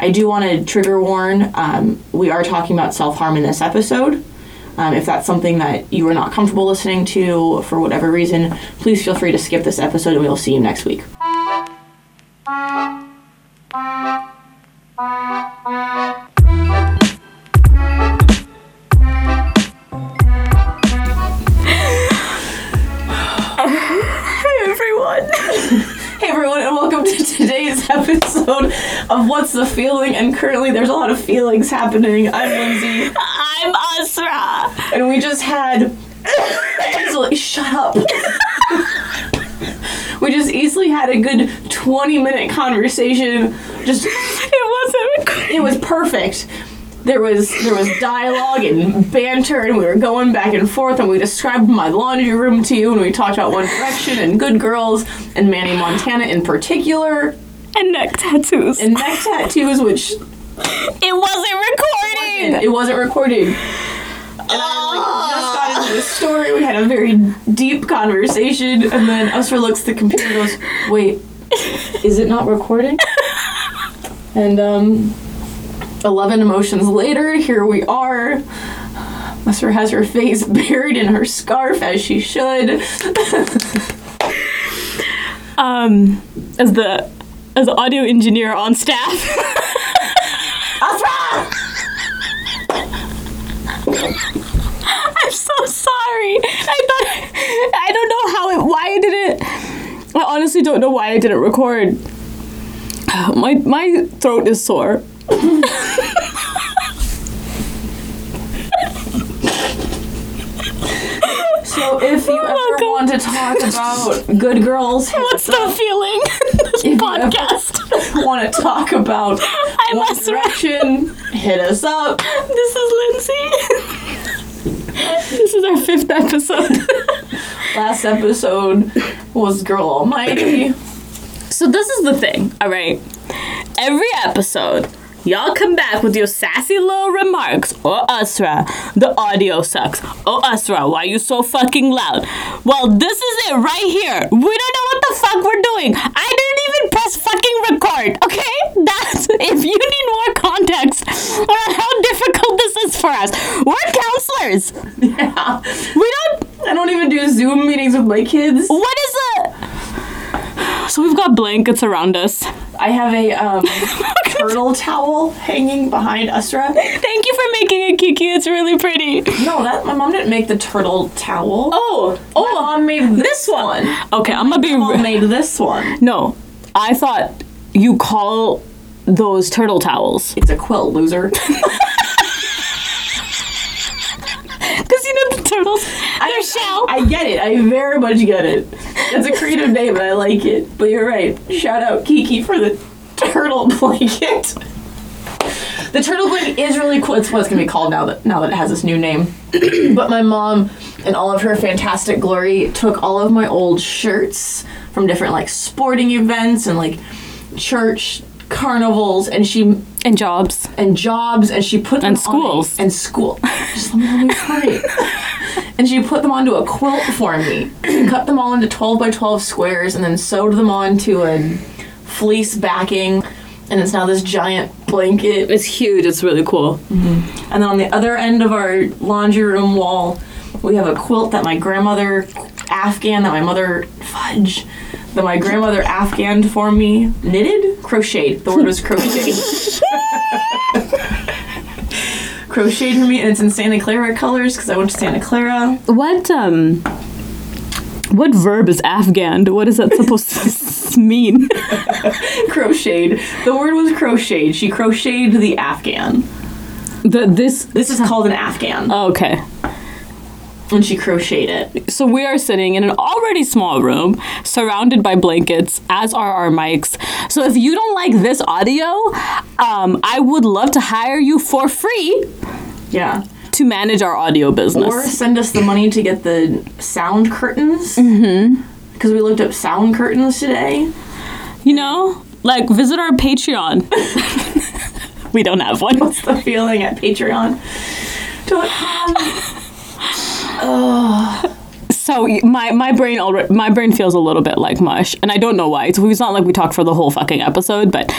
I do want to trigger warn. Um, we are talking about self harm in this episode. Um, if that's something that you are not comfortable listening to for whatever reason, please feel free to skip this episode, and we will see you next week. Feeling? And currently, there's a lot of feelings happening. I'm Lindsay, I'm Asra. and we just had easily shut up. we just easily had a good 20 minute conversation. Just It wasn't it was perfect. There was there was dialogue and banter, and we were going back and forth, and we described my laundry room to you, and we talked about One Direction and Good Girls and Manny Montana in particular, and neck tattoos. and neck tattoos, which it wasn't recording. it wasn't recording. And I like, just got into the story. We had a very deep conversation, and then Usra looks at the computer and goes, "Wait, is it not recording?" And um, eleven emotions later, here we are. Usra has her face buried in her scarf as she should. Um, as the as audio engineer on staff. I'm so sorry. I thought I don't know how it why I didn't I honestly don't know why I didn't record. My my throat is sore. So if you ever welcome. want to talk about good girls, hit What's us the up. feeling in this you ever- podcast? want to talk about I'm One Usra. Direction, hit us up. This is Lindsay. this is our fifth episode. Last episode was Girl Almighty. so this is the thing, all right? Every episode, y'all come back with your sassy little remarks. Oh, Usra, the audio sucks. Oh, Usra, why you so fucking loud? Well, this is it right here. We don't know what the fuck we're doing. I didn't even press fucking record, okay? That's if you need more context on how difficult this is for us. We're counselors. Yeah. We don't I don't even do Zoom meetings with my kids. What is it? So we've got blankets around us. I have a um, turtle towel hanging behind Usra. Thank you for making it, Kiki. It's really pretty. No, that my mom didn't make the turtle towel. Oh, my mom made this one. Okay, I'm gonna be. My mom made this one. no, I thought you call those turtle towels It's a quilt, loser. know the. Their shell. I get it. I very much get it. It's a creative name, and I like it. But you're right. Shout out Kiki for the turtle blanket. The turtle blanket is really cool. It's what it's gonna be called now that now that it has this new name. but my mom, in all of her fantastic glory, took all of my old shirts from different like sporting events and like church carnivals, and she and jobs. and jobs, and she put them And a- schools. and school. Just let me let me hurry. and she put them onto a quilt for me. cut them all into twelve by twelve squares, and then sewed them onto a fleece backing. And it's now this giant blanket. It's huge. It's really cool. Mm-hmm. And then on the other end of our laundry room wall, we have a quilt that my grandmother Afghan that my mother fudge that my grandmother Afghaned for me. Knitted? Crocheted. The word was crocheted. crocheted for me and it's in Santa Clara colors because I went to Santa Clara. What um. What verb is Afghan? What is that supposed to mean? Crocheted. The word was crocheted. She crocheted the Afghan. The this. This is called an Afghan. Oh, okay. And she crocheted it. So we are sitting in an already small room, surrounded by blankets, as are our mics. So if you don't like this audio, um, I would love to hire you for free Yeah. to manage our audio business. Or send us the money to get the sound curtains. Mm-hmm. Because we looked up sound curtains today. you know, like visit our Patreon. we don't have one. What's the feeling at Patreon? Dot com. So my my brain already my brain feels a little bit like mush, and I don't know why. It's, it's not like we talked for the whole fucking episode, but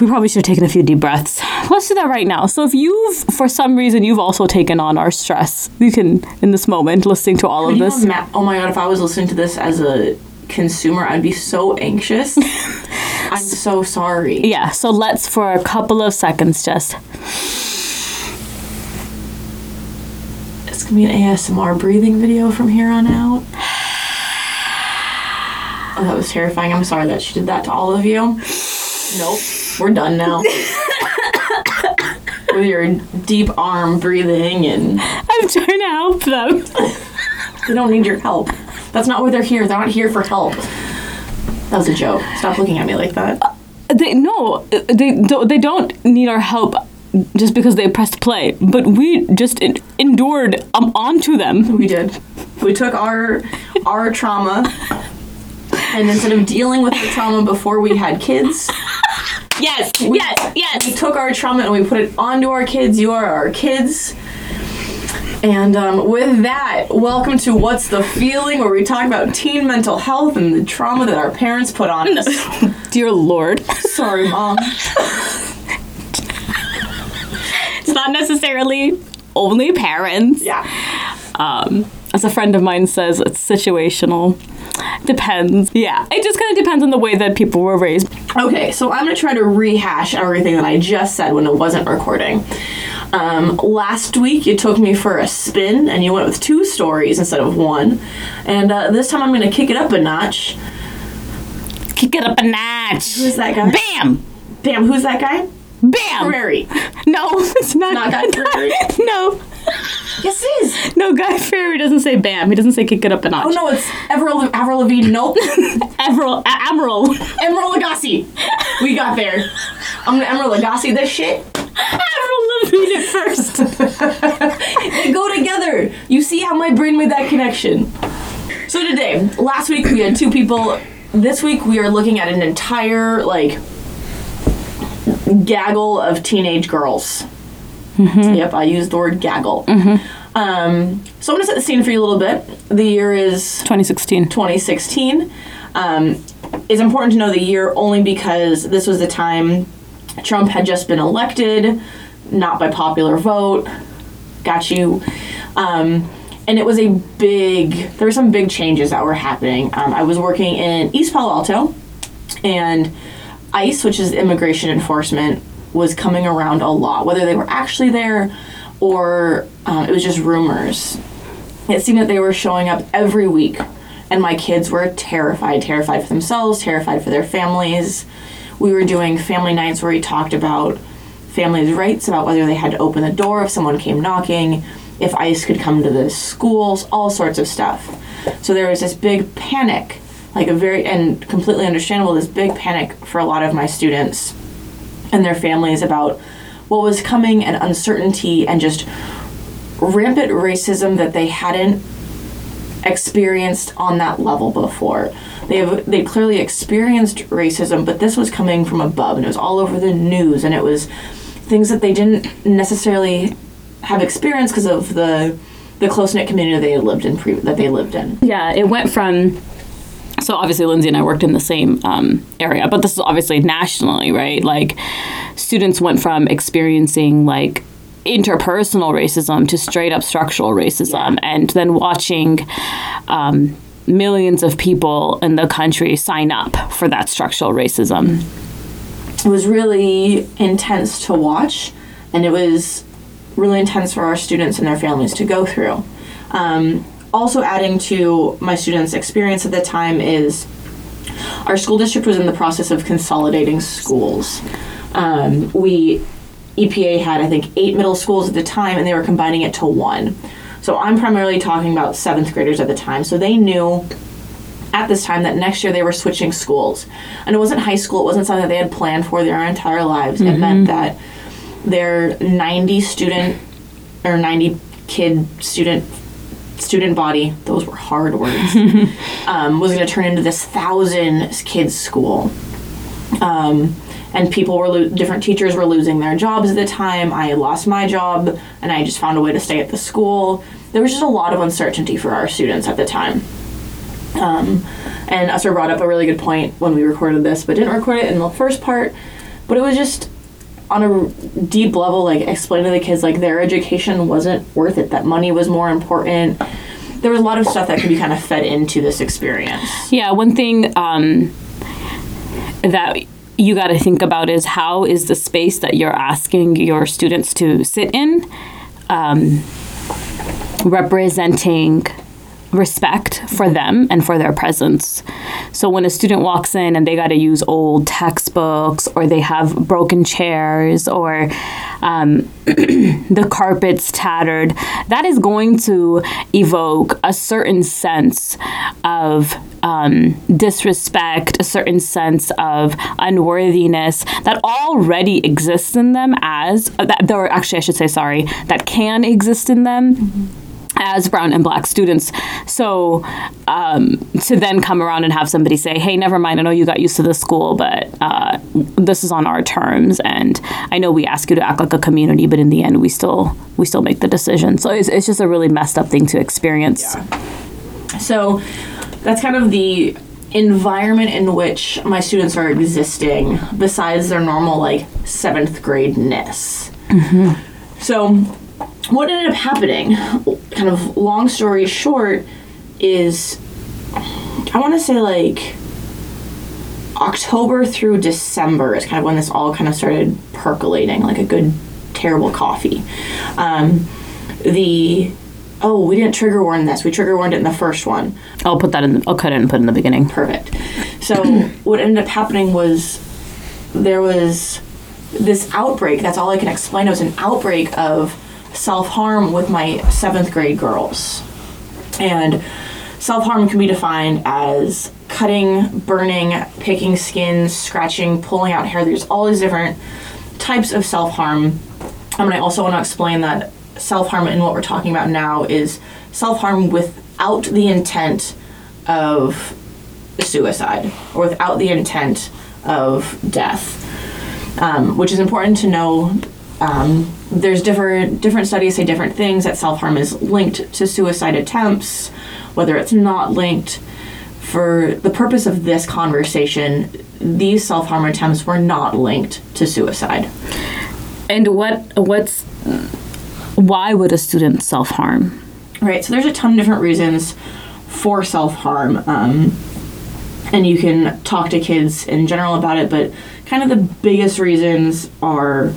we probably should have taken a few deep breaths. Let's do that right now. So if you've, for some reason, you've also taken on our stress, you can, in this moment, listening to all of Could you this. ima- oh my god, if I was listening to this as a consumer, I'd be so anxious. I'm so sorry. Yeah, so let's for a couple of seconds just. It's gonna be an ASMR breathing video from here on out. Oh, that was terrifying. I'm sorry that she did that to all of you. Nope, we're done now. With your deep arm breathing, and I'm trying to help them. they don't need your help. That's not why they're here. They're not here for help. That was a joke. Stop looking at me like that. Uh, they no, uh, they don't- they don't need our help just because they pressed play, but we just en- endured um, onto them. We did. We took our our trauma, and instead of dealing with the trauma before we had kids, Yes, yes, yes. we took our trauma and we put it onto our kids. You are our kids. And um, with that, welcome to What's the Feeling, where we talk about teen mental health and the trauma that our parents put on us. Dear Lord, Sorry, mom. it's not necessarily only parents. Yeah. Um, as a friend of mine says, it's situational. Depends. Yeah, it just kind of depends on the way that people were raised. Okay, so I'm gonna try to rehash everything that I just said when it wasn't recording. Um, last week you took me for a spin and you went with two stories instead of one, and uh, this time I'm gonna kick it up a notch. Kick it up a notch. Who's that guy? Bam! Bam, who's that guy? Bam! Prairie. No, it's not. Not Guy no, Yes, it is. no. Guy Fieri doesn't say bam. He doesn't say kick it up a notch. Oh no, it's Avril, Avril Lavigne. Nope. Emeril, A- Emeril, Emeril Lagasse. We got there. I'm gonna Emeril Lagasse this shit. Emeril Lavigne at first. They go together. You see how my brain made that connection. So today, last week we had two people. This week we are looking at an entire like gaggle of teenage girls. Yep, I used the word gaggle. Um, so I'm gonna set the scene for you a little bit. The year is 2016. 2016. Um, it's important to know the year only because this was the time Trump had just been elected, not by popular vote. Got you. Um, and it was a big, there were some big changes that were happening. Um, I was working in East Palo Alto, and ICE, which is immigration enforcement, was coming around a lot, whether they were actually there or um, it was just rumors. It seemed that they were showing up every week and my kids were terrified terrified for themselves terrified for their families. We were doing family nights where we talked about families rights about whether they had to open the door if someone came knocking if ice could come to the schools all sorts of stuff. So there was this big panic like a very and completely understandable this big panic for a lot of my students and their families about what was coming and uncertainty and just rampant racism that they hadn't experienced on that level before. They've they clearly experienced racism, but this was coming from above and it was all over the news and it was things that they didn't necessarily have experienced because of the the close knit community they lived in pre- that they lived in. Yeah, it went from. So obviously, Lindsay and I worked in the same um, area, but this is obviously nationally, right? Like, students went from experiencing like interpersonal racism to straight up structural racism, and then watching um, millions of people in the country sign up for that structural racism. it was really intense to watch and it was really intense for our students and their families to go through um, also adding to my students experience at the time is our school district was in the process of consolidating schools um, we epa had i think eight middle schools at the time and they were combining it to one so i'm primarily talking about seventh graders at the time so they knew at this time that next year they were switching schools. And it wasn't high school, it wasn't something that they had planned for their entire lives. It meant that their 90 student or 90 kid student student body, those were hard words, um, was going to turn into this thousand kids school. Um, and people were lo- different teachers were losing their jobs at the time. I lost my job, and I just found a way to stay at the school. There was just a lot of uncertainty for our students at the time. Um, and Usra brought up a really good point when we recorded this, but didn't record it in the first part. But but it was just on a deep level, like explain to the kids like their education wasn't worth it. That money was more important. There was a lot of stuff that could be kind of fed into this experience. Yeah, one thing um, that you got to think about is how is the space that you're asking your students to sit in um, representing respect for them and for their presence. So when a student walks in and they got to use old textbooks or they have broken chairs or um, the carpet's tattered, that is going to evoke a certain sense of um, disrespect, a certain sense of unworthiness that already exists in them as uh, that, or actually, I should say, sorry, that can exist in them. Mm-hmm as brown and black students. So um, to then come around and have somebody say, "Hey, never mind. I know you got used to the school, but uh, this is on our terms, and I know we ask you to act like a community, but in the end, we still we still make the decision." So it's, it's just a really messed up thing to experience. Yeah. So that's kind of the environment in which my students are existing besides their normal like seventh grade ness. Mm-hmm. So what ended up happening, kind of long story short, is I want to say like October through December is kind of when this all kind of started percolating like a good terrible coffee. Um, the oh we didn't trigger warn this we trigger warned it in the first one. I'll put that in. The, I'll cut it and put it in the beginning. Perfect. So what ended up happening was there was this outbreak. That's all I can explain. It was an outbreak of self harm with my seventh grade girls. And self harm can be defined as cutting, burning, picking skin, scratching, pulling out hair. There's all these different types of self harm. Um, and I also want to explain that self harm and what we're talking about now is self harm without the intent of suicide or without the intent of death. Um, which is important to know um, there's different different studies say different things that self harm is linked to suicide attempts, whether it's not linked. For the purpose of this conversation, these self harm attempts were not linked to suicide. And what what's why would a student self harm? Right. So there's a ton of different reasons for self harm. Um, and you can talk to kids in general about it, but kind of the biggest reasons are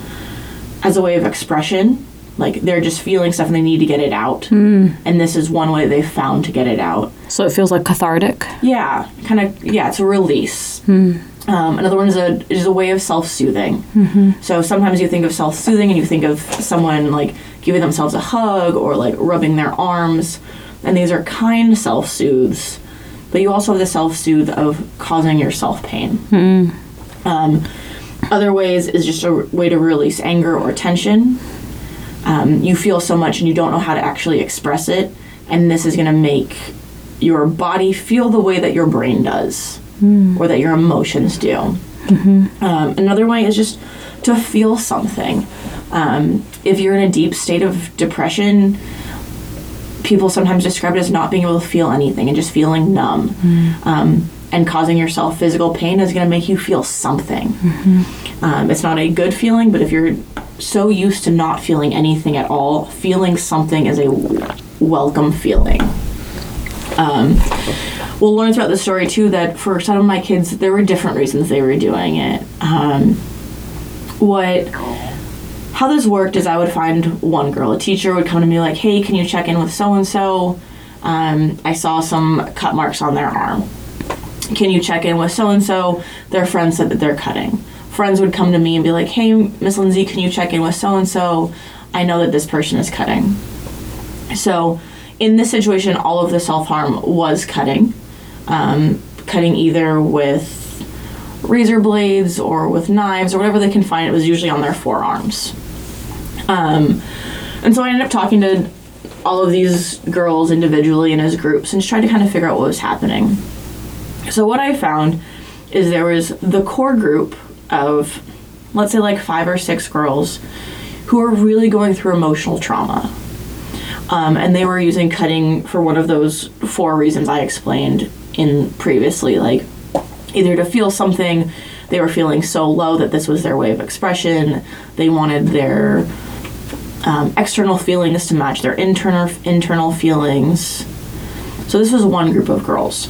as a way of expression. Like they're just feeling stuff and they need to get it out. Mm. And this is one way they've found to get it out. So it feels like cathartic? Yeah, kind of, yeah, it's a release. Mm. Um, another one is a, is a way of self soothing. Mm-hmm. So sometimes you think of self soothing and you think of someone like giving themselves a hug or like rubbing their arms. And these are kind self soothes. But you also have the self soothe of causing yourself pain. Mm. Um, other ways is just a way to release anger or tension. Um, you feel so much and you don't know how to actually express it, and this is going to make your body feel the way that your brain does mm. or that your emotions do. Mm-hmm. Um, another way is just to feel something. Um, if you're in a deep state of depression, people sometimes describe it as not being able to feel anything and just feeling numb. Mm. Um, and causing yourself physical pain is going to make you feel something. Mm-hmm. Um, it's not a good feeling, but if you're so used to not feeling anything at all, feeling something is a welcome feeling. Um, we'll learn throughout the story too that for some of my kids, there were different reasons they were doing it. Um, what how this worked is I would find one girl, a teacher would come to me like, "Hey, can you check in with so and so? I saw some cut marks on their arm." Can you check in with so and so? Their friend said that they're cutting. Friends would come to me and be like, hey, Miss Lindsay, can you check in with so and so? I know that this person is cutting. So, in this situation, all of the self harm was cutting. Um, cutting either with razor blades or with knives or whatever they can find. It was usually on their forearms. Um, and so I ended up talking to all of these girls individually and as groups and just tried to kind of figure out what was happening. So what I found is there was the core group of let's say like five or six girls who are really going through emotional trauma. Um, and they were using cutting for one of those four reasons I explained in previously, like either to feel something, they were feeling so low that this was their way of expression. They wanted their um, external feelings to match their internal internal feelings. So this was one group of girls.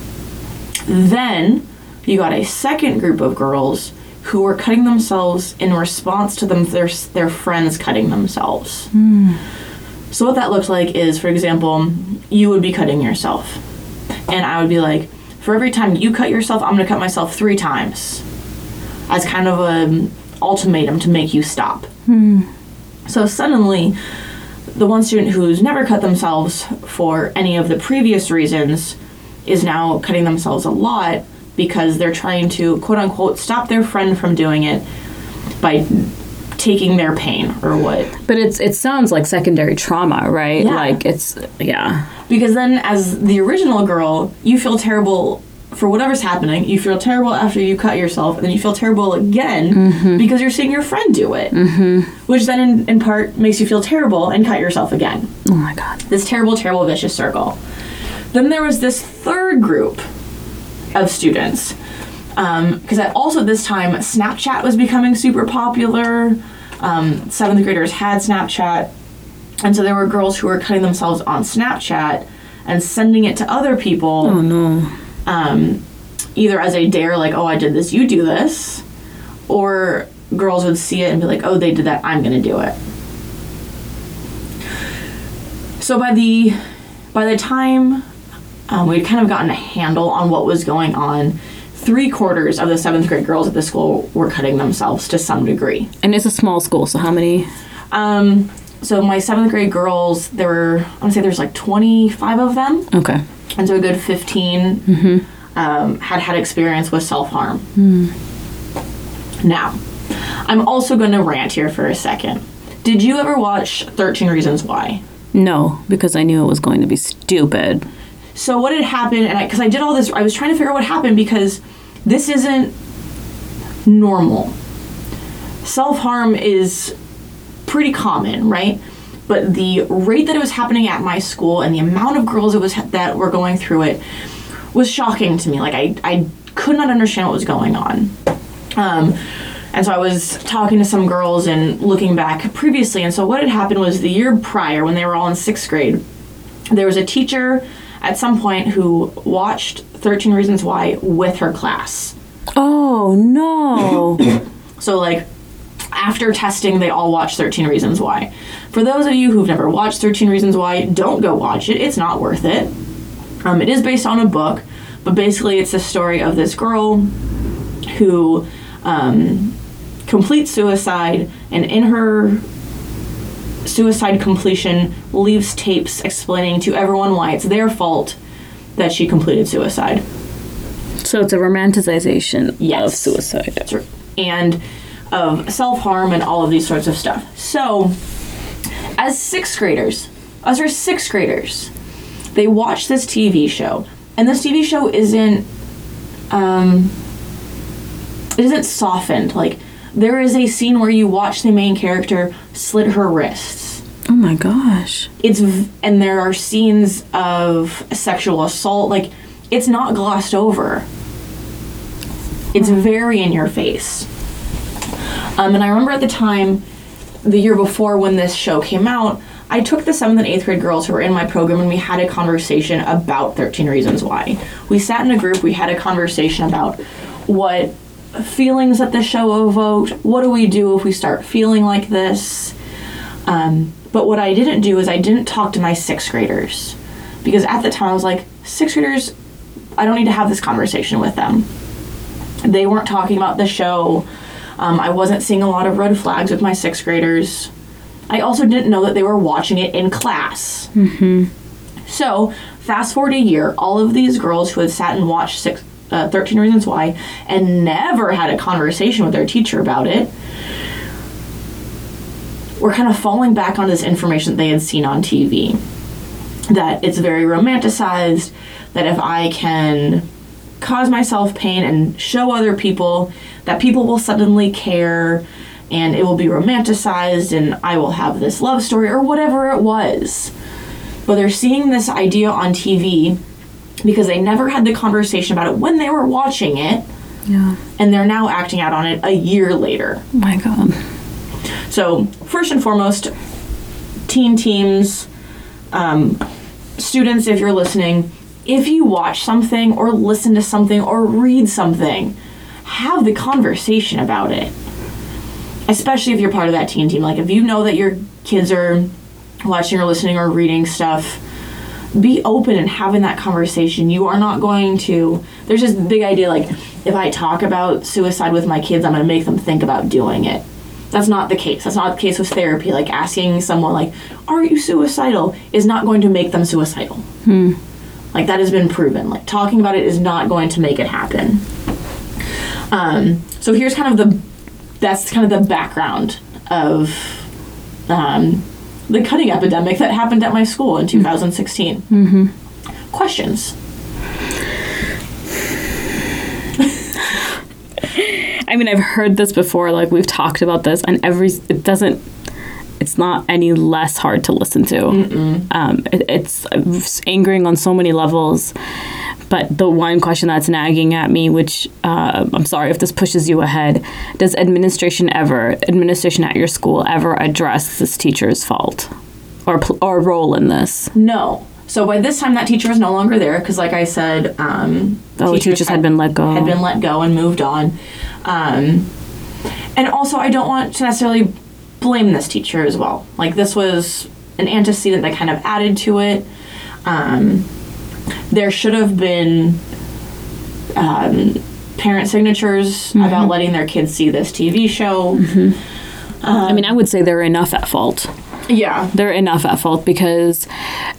Then you got a second group of girls who were cutting themselves in response to them their their friends cutting themselves. So what that looked like is, for example, you would be cutting yourself, and I would be like, for every time you cut yourself, I'm gonna cut myself three times, as kind of a ultimatum to make you stop. So suddenly, the one student who's never cut themselves for any of the previous reasons is now cutting themselves a lot because they're trying to quote unquote stop their friend from doing it by taking their pain or what. But it's it sounds like secondary trauma, right? Yeah. Like it's yeah. Because then, as the original girl, you feel terrible for whatever's happening. You feel terrible after you cut yourself, and then you feel terrible again because you're seeing your friend do it. Mm-hmm. Which then, in, in part, makes you feel terrible and cut yourself again. Oh my god. This terrible, terrible, vicious circle. Then there was this third group of students. Because at also this time, Snapchat was becoming super popular. Um, seventh graders had Snapchat. And so there were girls who were cutting themselves on Snapchat and sending it to other people Oh no. um, either as a dare, like, oh, I did this, you do this, or girls would see it and be like, oh, they did that, I'm gonna do it. So by the by the time um, we'd kind of gotten a handle on what was going on, three quarters of the seventh grade girls at the school were cutting themselves to some degree. And it's a small school, so how many? Um, so my seventh grade girls, there were I want to say there's like 25 of them. Okay. And so a good 15 um, had had experience with self harm. Now, I'm also going to rant here for a second. Did you ever watch 13 Reasons Why? No, because I knew it was going to be stupid. So, what had happened, and I, because I, did all this, I was trying to figure out what happened because this isn't normal. Self harm is pretty common, right? But the rate that it was happening at my school and the amount of girls it was that were going through it was shocking to me. Like I, I could not understand what was going on. Um, and so I was talking to some girls and looking back previously. And so what had happened was the year prior, when they were all in sixth grade, there was a teacher at some point who watched 13 Reasons Why with her class. Oh no. So, like, after testing, they all watched 13 Reasons Why. For those of you who've never watched 13 Reasons Why, don't go watch it. It's not worth it. Um, it is based on a book, but basically, it's the story of this girl who um, completes suicide, and in her suicide completion, leaves tapes explaining to everyone why it's their fault that she completed suicide. so it's a romanticization of Yes. suicide. and of self harm and all of these sorts of stuff. So, as sixth graders, us are sixth graders, they watch this TV show, and this TV show isn't, um, it isn't softened. Like there is a scene where you watch the main character slit her wrists. Oh my gosh. It's v- and there are scenes of sexual assault. Like it's not glossed over. It's very in your face. Um, and I remember at the time, the year before when this show came out, I took the seventh and eighth grade girls who were in my program and we had a conversation about 13 Reasons Why. We sat in a group, we had a conversation about what feelings that the show evoked, what do we do if we start feeling like this. Um, but what I didn't do is I didn't talk to my sixth graders because at the time I was like, sixth graders, I don't need to have this conversation with them. They weren't talking about the show. Um, I wasn't seeing a lot of red flags with my sixth graders. I also didn't know that they were watching it in class. Mm-hmm. So, fast forward a year, all of these girls who had sat and watched six, uh, 13 Reasons Why and never had a conversation with their teacher about it were kind of falling back on this information that they had seen on TV. That it's very romanticized, that if I can cause myself pain and show other people that people will suddenly care and it will be romanticized and I will have this love story or whatever it was. But they're seeing this idea on TV because they never had the conversation about it when they were watching it. Yeah. and they're now acting out on it a year later. Oh my god. So, first and foremost, teen teams, um, students, if you're listening, if you watch something or listen to something or read something, have the conversation about it. Especially if you're part of that teen team. Like, if you know that your kids are watching or listening or reading stuff, be open and having that conversation. You are not going to. There's this big idea like, if I talk about suicide with my kids, I'm going to make them think about doing it. That's not the case. That's not the case with therapy. Like asking someone, like, "Are you suicidal?" is not going to make them suicidal. Like that has been proven. Like talking about it is not going to make it happen. Um, so here's kind of the that's kind of the background of um, the cutting epidemic that happened at my school in 2016. Mm-hmm. Questions? I mean, I've heard this before. Like we've talked about this, and every it doesn't. It's not any less hard to listen to. Um, it, it's, it's angering on so many levels. But the one question that's nagging at me, which uh, I'm sorry if this pushes you ahead, does administration ever, administration at your school ever address this teacher's fault or pl- or role in this? No. So by this time, that teacher was no longer there because, like I said, um, Oh, teachers had been let go. Had been let go and moved on. Um, and also, I don't want to necessarily blame this teacher as well. Like this was an antecedent that kind of added to it. Um, there should have been um, parent signatures Mm-hmm. about letting their kids see this TV show. I mean, I would say they're enough at fault. Yeah. they're enough at fault because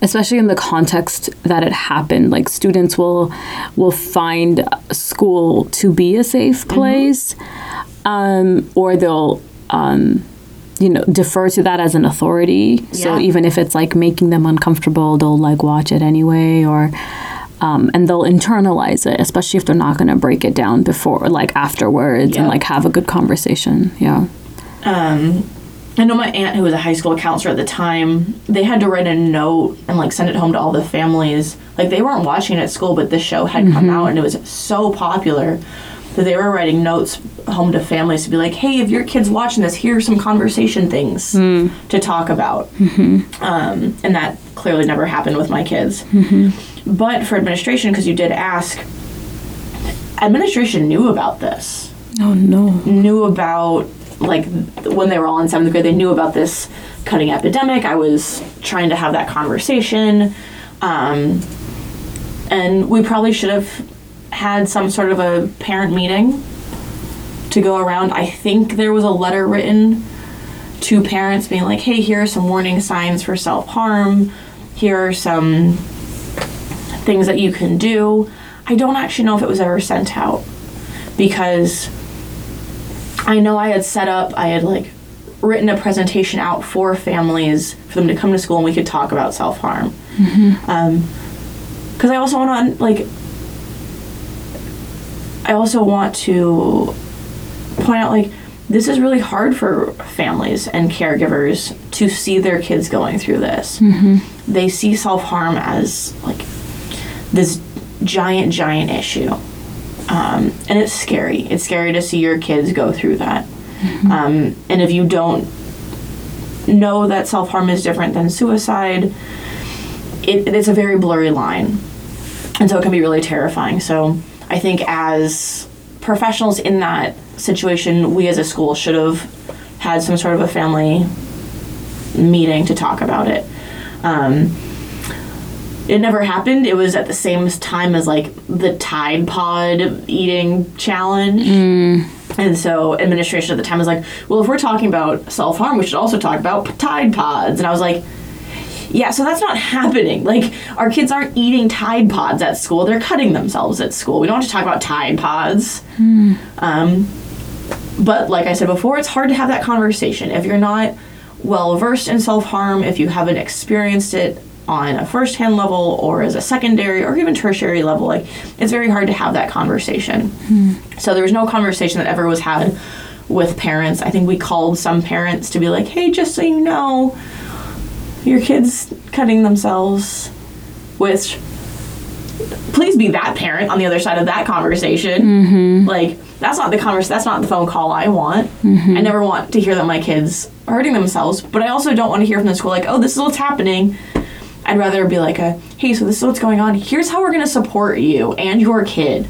especially in the context that it happened like students will will find school to be a safe place um, or they'll um, you know defer to that as an authority. So even if it's like making them uncomfortable they'll like watch it anyway or um, and they'll internalize it especially if they're not going to break it down before like afterwards Yeah. and like have a good conversation. Yeah. Um, I know my aunt, who was a high school counselor at the time, they had to write a note and like send it home to all the families. Like they weren't watching it at school, but the show had come out and it was so popular that they were writing notes home to families to be like, "Hey, if your kid's watching this, here's some conversation things to talk about." Um, and that clearly never happened with my kids. But for administration, because you did ask, administration knew about this. Oh no. Knew about like when they were all in seventh grade they knew about this cutting epidemic. I was trying to have that conversation. Um, and we probably should have had some sort of a parent meeting to go around. I think there was a letter written to parents being like hey here are some warning signs for self-harm. Here are some things that you can do. I don't actually know if it was ever sent out because I know I had set up, I had like written a presentation out for families for them to come to school and we could talk about self harm. Because mm-hmm. um, I also want to, like, I also want to point out, like, this is really hard for families and caregivers to see their kids going through this. They see self harm as like this giant, giant issue um, and it's scary. It's scary to see your kids go through that. Um, and if you don't know that self harm is different than suicide, it, it's a very blurry line, and so it can be really terrifying. So I think as professionals in that situation, we as a school should have had some sort of a family meeting to talk about it. Um, it never happened. It was at the same time as like the Tide Pod eating challenge. And so administration at the time was like, well, if we're talking about self harm, we should also talk about Tide Pods. And I was like, yeah, so that's not happening. Like, our kids aren't eating Tide Pods at school, they're cutting themselves at school. We don't have to talk about Tide Pods. Um, but like I said before, it's hard to have that conversation. If you're not well versed in self harm, if you haven't experienced it on a first hand level or as a secondary or even tertiary level, like it's very hard to have that conversation. So there was no conversation that ever was had with parents. I think we called some parents to be like, hey, just so you know, your kid's cutting themselves, which please be that parent on the other side of that conversation. Mm-hmm. Like that's not the converse. That's not the phone call I want. Mm-hmm. I never want to hear that my kids are hurting themselves, but I also don't want to hear from the school like, oh, this is what's happening. I'd rather be like, a, hey, so this is what's going on. Here's how we're gonna support you and your kid.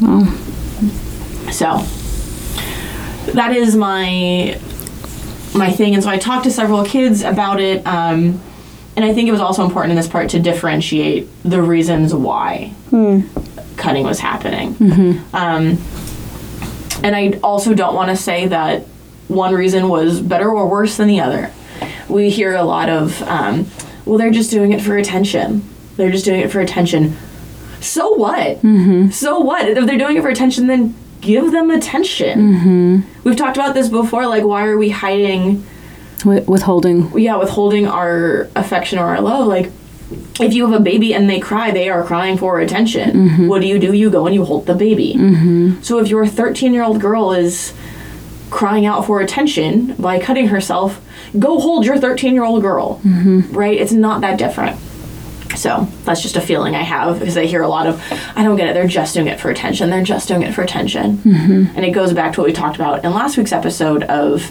Oh. So that is my my thing, and so I talked to several kids about it. Um, and I think it was also important in this part to differentiate the reasons why cutting was happening. Um, and I also don't want to say that one reason was better or worse than the other. We hear a lot of, um, well, they're just doing it for attention. They're just doing it for attention. So what? So what? If they're doing it for attention, then give them attention. Mm-hmm. We've talked about this before. Like, why are we hiding? Wi- withholding. yeah, withholding our affection or our love. Like, if you have a baby and they cry, they are crying for attention. Mm-hmm. What do you do? You go and you hold the baby. Mm-hmm. So if your 13 year old girl is crying out for attention by cutting herself, go hold your 13 year old girl. Right? It's not that different. So that's just a feeling I have because I hear a lot of, I don't get it. They're just doing it for attention. They're just doing it for attention. Mm-hmm. And it goes back to what we talked about in last week's episode of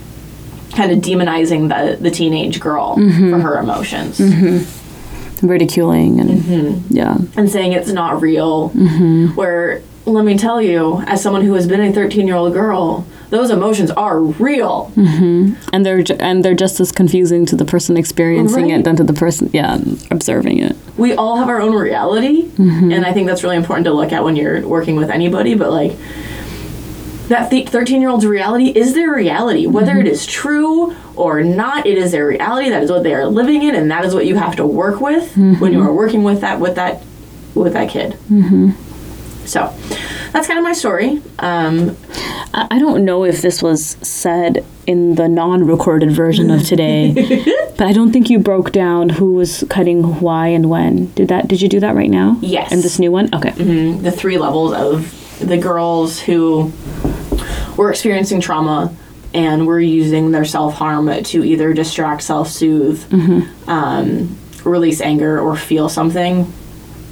kind of demonizing the the teenage girl mm-hmm. for her emotions mm-hmm. ridiculing and yeah and saying it's not real. Where let me tell you, as someone who has been a 13 year old girl, those emotions are real. Mm-hmm. and they're ju- and they're just as confusing to the person experiencing Right. it than to the person yeah observing it We all have our own reality, mm-hmm. and I think that's really important to look at when you're working with anybody. But like. That 13 year old's reality is their reality. Whether mm-hmm. it is true or not, it is their reality. That is what they are living in, and that is what you have to work with when you are working with that with that with that kid. So that's kind of my story. Um, I, I don't know if this was said in the non-recorded version of today but i don't think you broke down who was cutting why and when did that did you do that right now Yes. in this new one okay the three levels of the girls who were experiencing trauma and were using their self harm to either distract, self soothe, um, release anger, or feel something.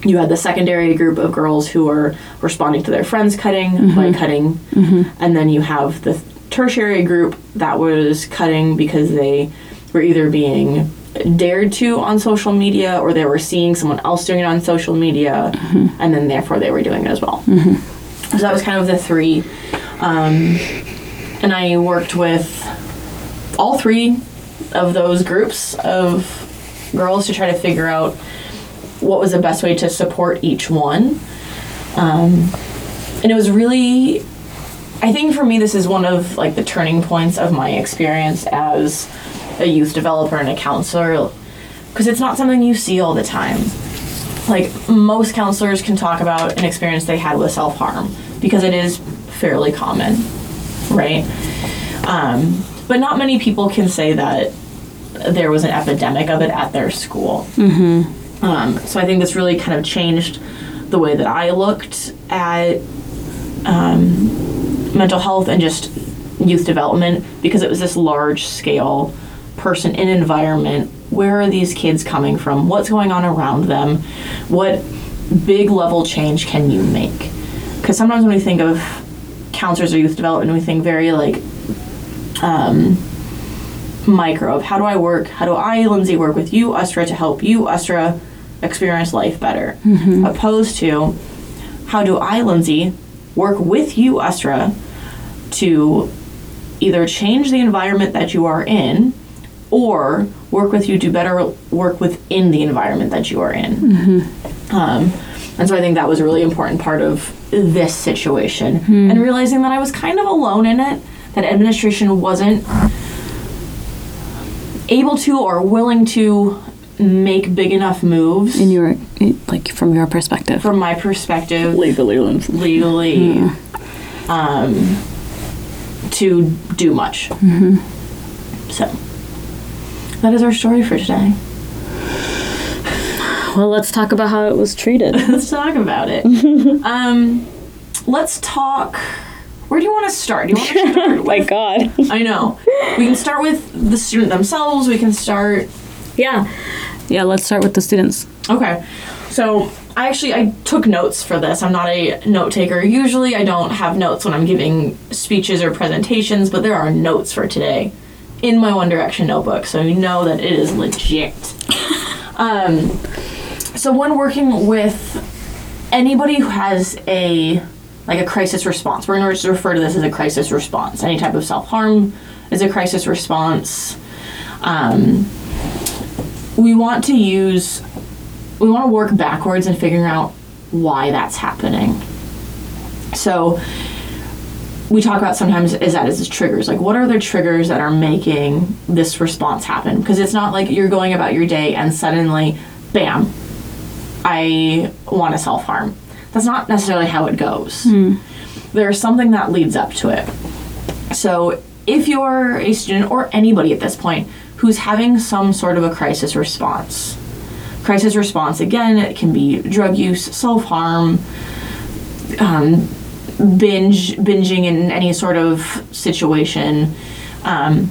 You had the secondary group of girls who were responding to their friends cutting mm-hmm. by cutting, mm-hmm. and then you have the tertiary group that was cutting because they were either being dared to on social media or they were seeing someone else doing it on social media, mm-hmm. and then therefore they were doing it as well. So that was kind of the three. Um, and I worked with all three of those groups of girls to try to figure out what was the best way to support each one. Um, and it was really, I think for me, this is one of like the turning points of my experience as a youth developer and a counselor, because it's not something you see all the time like most counselors can talk about an experience they had with self harm because it is fairly common, right? Um, but not many people can say that there was an epidemic of it at their school. Mm-hmm. Um, so I think this really kind of changed the way that I looked at um, mental health and just youth development because it was this large scale person in environment. Where are these kids coming from? What's going on around them? What big level change can you make? Because sometimes when we think of counselors or youth development we think very like um, micro of how do i work? How do i lindsay work with you usra to help you usra experience life better? Mm-hmm. Opposed to how do i lindsay work with you usra to either change the environment that you are in or work with you to better work within the environment that you are in. Mm-hmm. Um, and so I think that was a really important part of this situation. Mm-hmm. And realizing that I was kind of alone in it, that administration wasn't able to or willing to make big enough moves in your like from your perspective from my perspective legally legally um, to do much. So that is our story for today. well let's talk about how it was treated Let's talk about it. um, let's talk. Where do you want to start? Do you want to start? my god I know. We can start with the student themselves. We can start. yeah yeah let's start with the students Okay. So I actually I took notes for this. I'm not a note taker. Usually I don't have notes when I'm giving speeches or presentations, but there are notes for today in my One Direction notebook, so you know that it is legit. um, so when working with anybody who has a like a crisis response, we're going to refer to this as a crisis response. Any type of self harm is a crisis response. Um, we want to use we want to work backwards and figuring out why that's happening. So we talk about sometimes is that is triggers. Like what are the triggers that are making this response happen? Because it's not like you're going about your day and suddenly, bam, I want to self harm. That's not necessarily how it goes. There's something that leads up to it. So if you're a student or anybody at this point who's having some sort of a crisis response, crisis response again it can be drug use self-harm um, binge binging in any sort of situation um,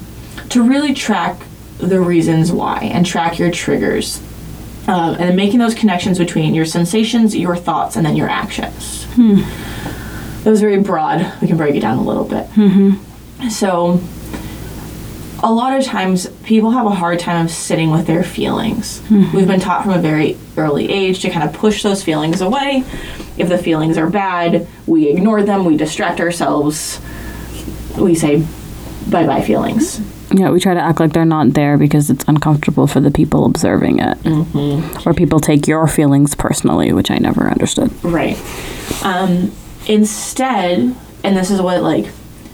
to really track the reasons why and track your triggers um, and then making those connections between your sensations your thoughts and then your actions hmm. that was very broad we can break it down a little bit mm-hmm. so a lot of times people have a hard time of sitting with their feelings. Mm-hmm. We've been taught from a very early age to kind of push those feelings away. If the feelings are bad, we ignore them, we distract ourselves. We say bye bye feelings. Yeah, we try to act like they're not there because it's uncomfortable for the people observing it. Mm-hmm. Or people take your feelings personally, which I never understood. Right. Um, instead, and this is what like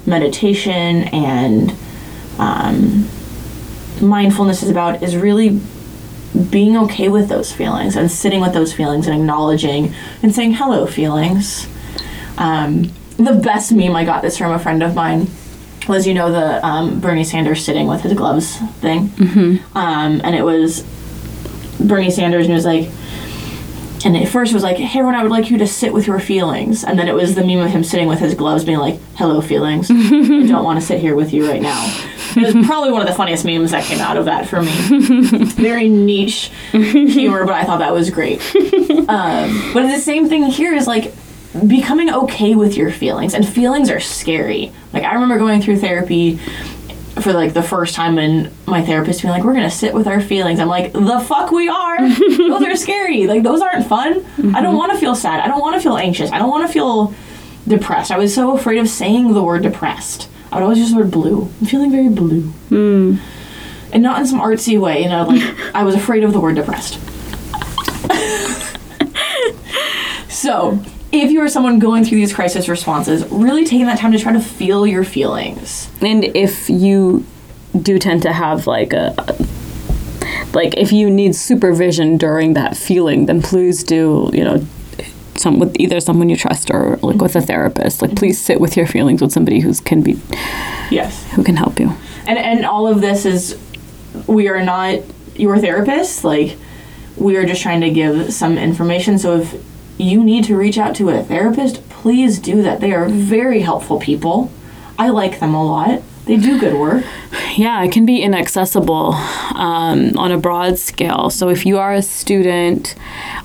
meditation and um, mindfulness is about, is really being okay with those feelings and sitting with those feelings and acknowledging and saying hello feelings. Um, the best meme I got this from a friend of mine was you know the um, Bernie Sanders sitting with his gloves thing, mm-hmm. um, and it was Bernie Sanders and it was like, and at first it was like, hey everyone, I would like you to sit with your feelings, and then it was the meme of him sitting with his gloves, being like, hello feelings, I don't want to sit here with you right now. It was probably one of the funniest memes that came out of that for me. Very niche humor, but I thought that was great. Um, but the same thing here is like becoming okay with your feelings, and feelings are scary. Like I remember going through therapy for like the first time and my therapist being like we're gonna sit with our feelings. I'm like the fuck we are. Those are scary. Like those aren't fun. I don't mm-hmm. want to feel sad. I don't want to feel anxious. I don't want to feel depressed. I was so afraid of saying the word depressed. I would always use the word blue. I'm feeling very blue. Hmm. And not in some artsy way you know like i was afraid of the word depressed. So if you are someone going through these crisis responses really taking that time to try to feel your feelings And if you do tend to have like a like if you need supervision during that feeling, then please do, you know, some with either someone you trust or like with a therapist. Like please sit with your feelings with somebody who's can be yes who can help you. and and all of this is we are not your therapist like we are just trying to give some information so if you need to reach out to a therapist please do that they are very helpful people i like them a lot they do good work Yeah, it can be inaccessible um, on a broad scale. So if you are a student,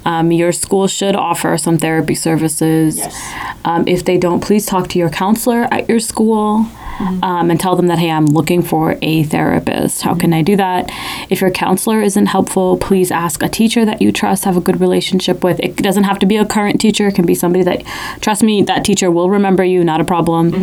um, your school should offer some therapy services. Yes. Um, if they don't, please talk to your counselor at your school. Um, and tell them that hey i'm looking for a therapist. How can i do that? If your counselor isn't helpful please ask a teacher that you trust have a good relationship with. It doesn't have to be a current teacher. It can be somebody that trust me that teacher will remember you not a problem.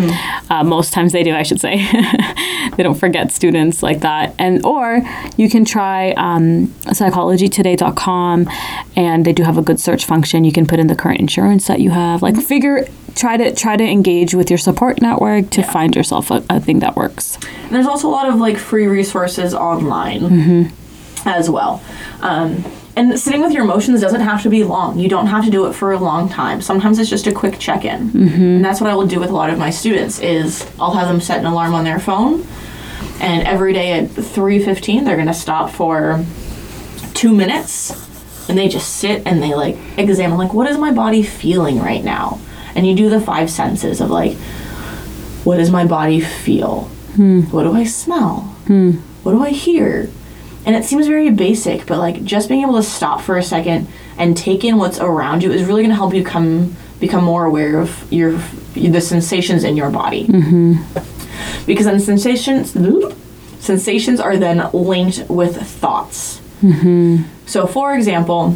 Uh, most times they do i should say. They don't forget students like that. And or you can try um, psychologytoday.com and they do have a good search function. You can put in the current insurance that you have. Like figure try to try to engage with your support network to find yourself a, a thing that works And there's also a lot of like free resources online as well. Um, and sitting with your emotions doesn't have to be long. You don't have to do it for a long time. Sometimes it's just a quick check-in, and that's what I will do with a lot of my students. Is I'll have them set an alarm on their phone, and every day at three fifteen they're gonna stop for two minutes, and they just sit and they like examine like what is my body feeling right now, and you do the five senses of like what does my body feel? Hmm. What do I smell? Hmm. What do I hear? And it seems very basic, but like just being able to stop for a second and take in what's around you is really going to help you come become more aware of your the sensations in your body. Mm-hmm. Because then sensations sensations are then linked with thoughts. Mm-hmm. So, for example,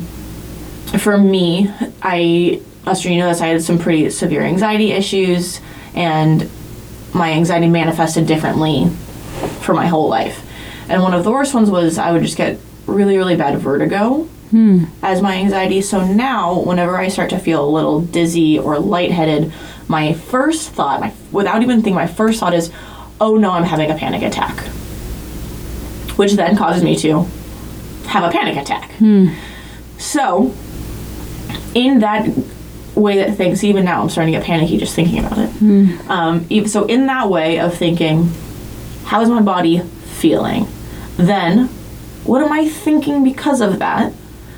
for me, I, Esther, you know this, I had some pretty severe anxiety issues, and my anxiety manifested differently for my whole life. And one of the worst ones was I would just get really, really bad vertigo hmm. as my anxiety. So now, whenever I start to feel a little dizzy or lightheaded, my first thought, my, without even thinking, my first thought is, oh no, I'm having a panic attack. Which then causes me to have a panic attack. Hmm. So, in that way that things, even now I'm starting to get panicky just thinking about it. Um, so, in that way of thinking, how is my body feeling? Then, what am I thinking because of that?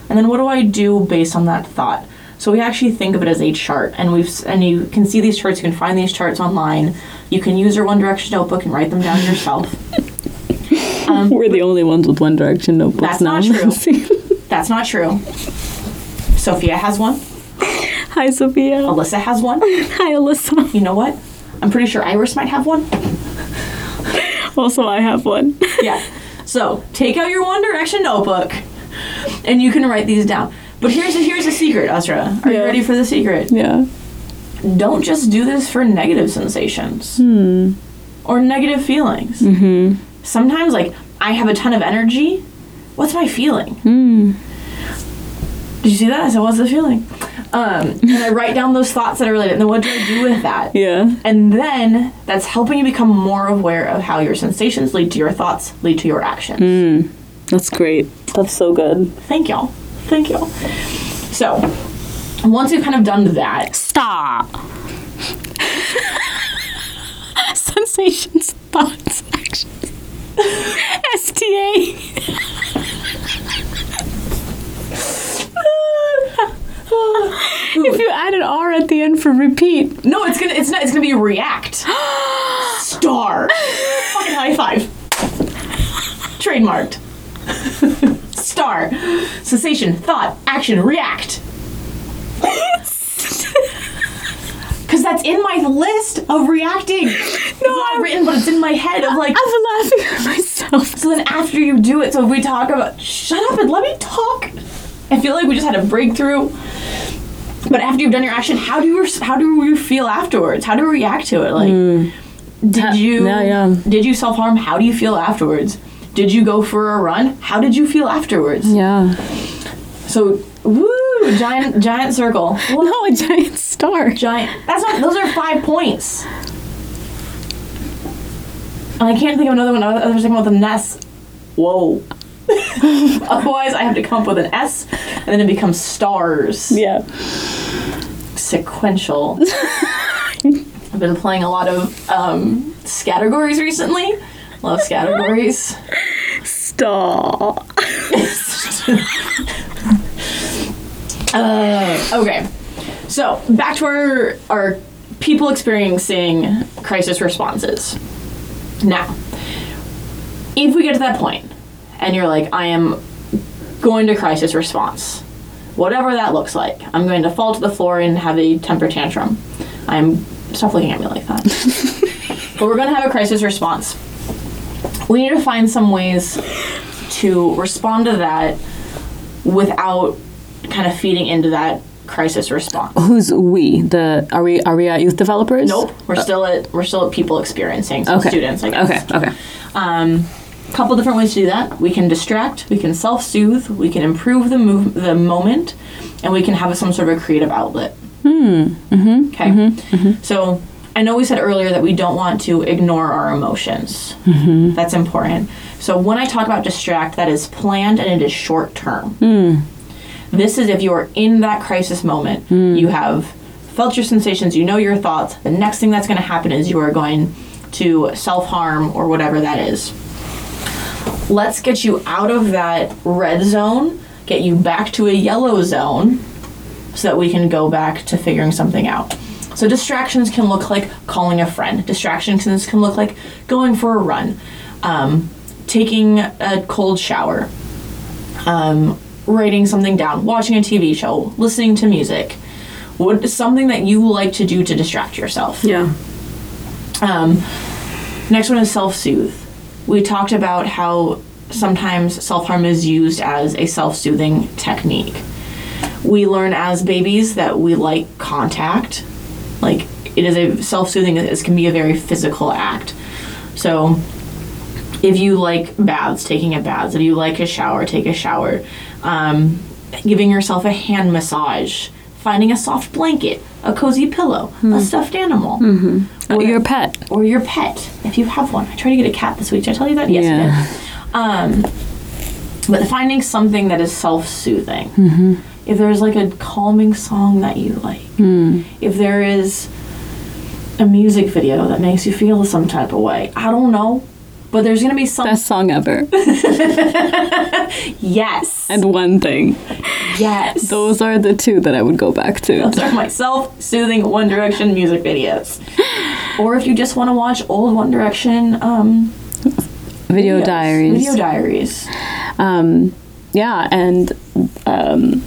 And then, what do I do based on that thought? So we actually think of it as a chart, and we've and you can see these charts. You can find these charts online. You can use your One Direction notebook and write them down yourself. We're the only ones with One Direction notebooks That's now. not true. That's not true. Sophia has one. Hi, Sophia. Alyssa has one. Hi, Alyssa. You know what? I'm pretty sure Iris might have one. Also, I have one. Yeah. So take out your One Direction notebook, and you can write these down. But here's a, here's a secret, Usra. Are you ready for the secret? yeah. Don't just do this for negative sensations Hmm. or negative feelings. Mm-hmm. Sometimes, like I have a ton of energy. What's my feeling? Hmm. Did you see that? I said, "What's the feeling?" Um, and I write down those thoughts that are related. And then what do I do with that? Yeah. And then that's helping you become more aware of how your sensations lead to your thoughts, lead to your actions. Hmm. That's great. That's so good. Thank y'all. Thank y'all. So, once you've kind of done that, Stop. Sensations, thoughts, actions. STA. if you add an R at the end for repeat. no, it's gonna it's not it's gonna be react. Star. Fucking high five. Trademarked. Star. Sensation, thought, action, react. Cause that's in my list of reacting. No, it's not I'm- written, but it's in my head of like. I'm laughing at myself. So then after you do it, so if we talk about shut up and let me talk. I feel like we just had a breakthrough. But after you've done your action, how do you res- how do you feel afterwards? How do you react to it? Like, hmm. did you yeah, yeah. did you self harm? How do you feel afterwards? Did you go for a run? How did you feel afterwards? Yeah. So woo, giant giant circle, No, a giant star. giant. That's not. Those are five points. And I can't think of another one. I was thinking about the nest. Whoa. Otherwise, I have to come up with an S, and then it becomes stars. Yeah. Sequential. I've been playing a lot of um, categories recently. Love categories. Stop. Uh, okay. So back to our our people experiencing crisis responses. Now, if we get to that point and you're like, I am going to crisis response, whatever that looks like, I'm going to fall to the floor and have a temper tantrum. I'm stop looking at me like that. but we're going to have a crisis response. We need to find some ways to respond to that without kind of feeding into that crisis response. Who's we? The are we are we at youth developers? Nope, we're still at we're still at people experiencing so Okay. students. I guess. Okay. Okay. Um, couple different ways to do that. We can distract, we can self-soothe, we can improve the move the moment, and we can have some sort of a creative outlet. Hmm. Mm-hmm. Okay. So I know we said earlier that we don't want to ignore our emotions. Mm-hmm. That's important. So when I talk about distract, that is planned and it is short term. This is if you are in that crisis moment, you have felt your sensations, you know your thoughts. The next thing that's going to happen is you are going to self harm or whatever that is. Let's get you out of that red zone, get you back to a yellow zone so that we can go back to figuring something out. So distractions can look like calling a friend. Distractions can look like going for a run. Um, taking a cold shower, um, writing something down, watching a TV show, listening to music. What something that you like to do to distract yourself. Yeah. Um, next one is self soothe. We talked about how sometimes self harm is used as a self soothing technique. We learn as babies that we like contact. Like, it is a self soothing, it can be a very physical act. So, if you like baths, taking a bath. If you like a shower, take a shower. Um, giving yourself a hand massage. Finding a soft blanket, a cozy pillow, a hmm. stuffed animal mm-hmm. or your pet. or your pet if you have one. I tried to get a cat this week. Did I tell you that? Yes, Yeah. I did. Um, but finding something that is self-soothing. Mm-hmm. If there's like a calming song that you like, hmm. if there is a music video that makes you feel some type of way, I don't know. But there's gonna be some. Best song ever. yes, and one thing. yes. Those are the two that I would go back to. Those are my self-soothing One Direction music videos. Or if you just want to watch old One Direction um, Video videos, diaries. video diaries. um, yeah, and um,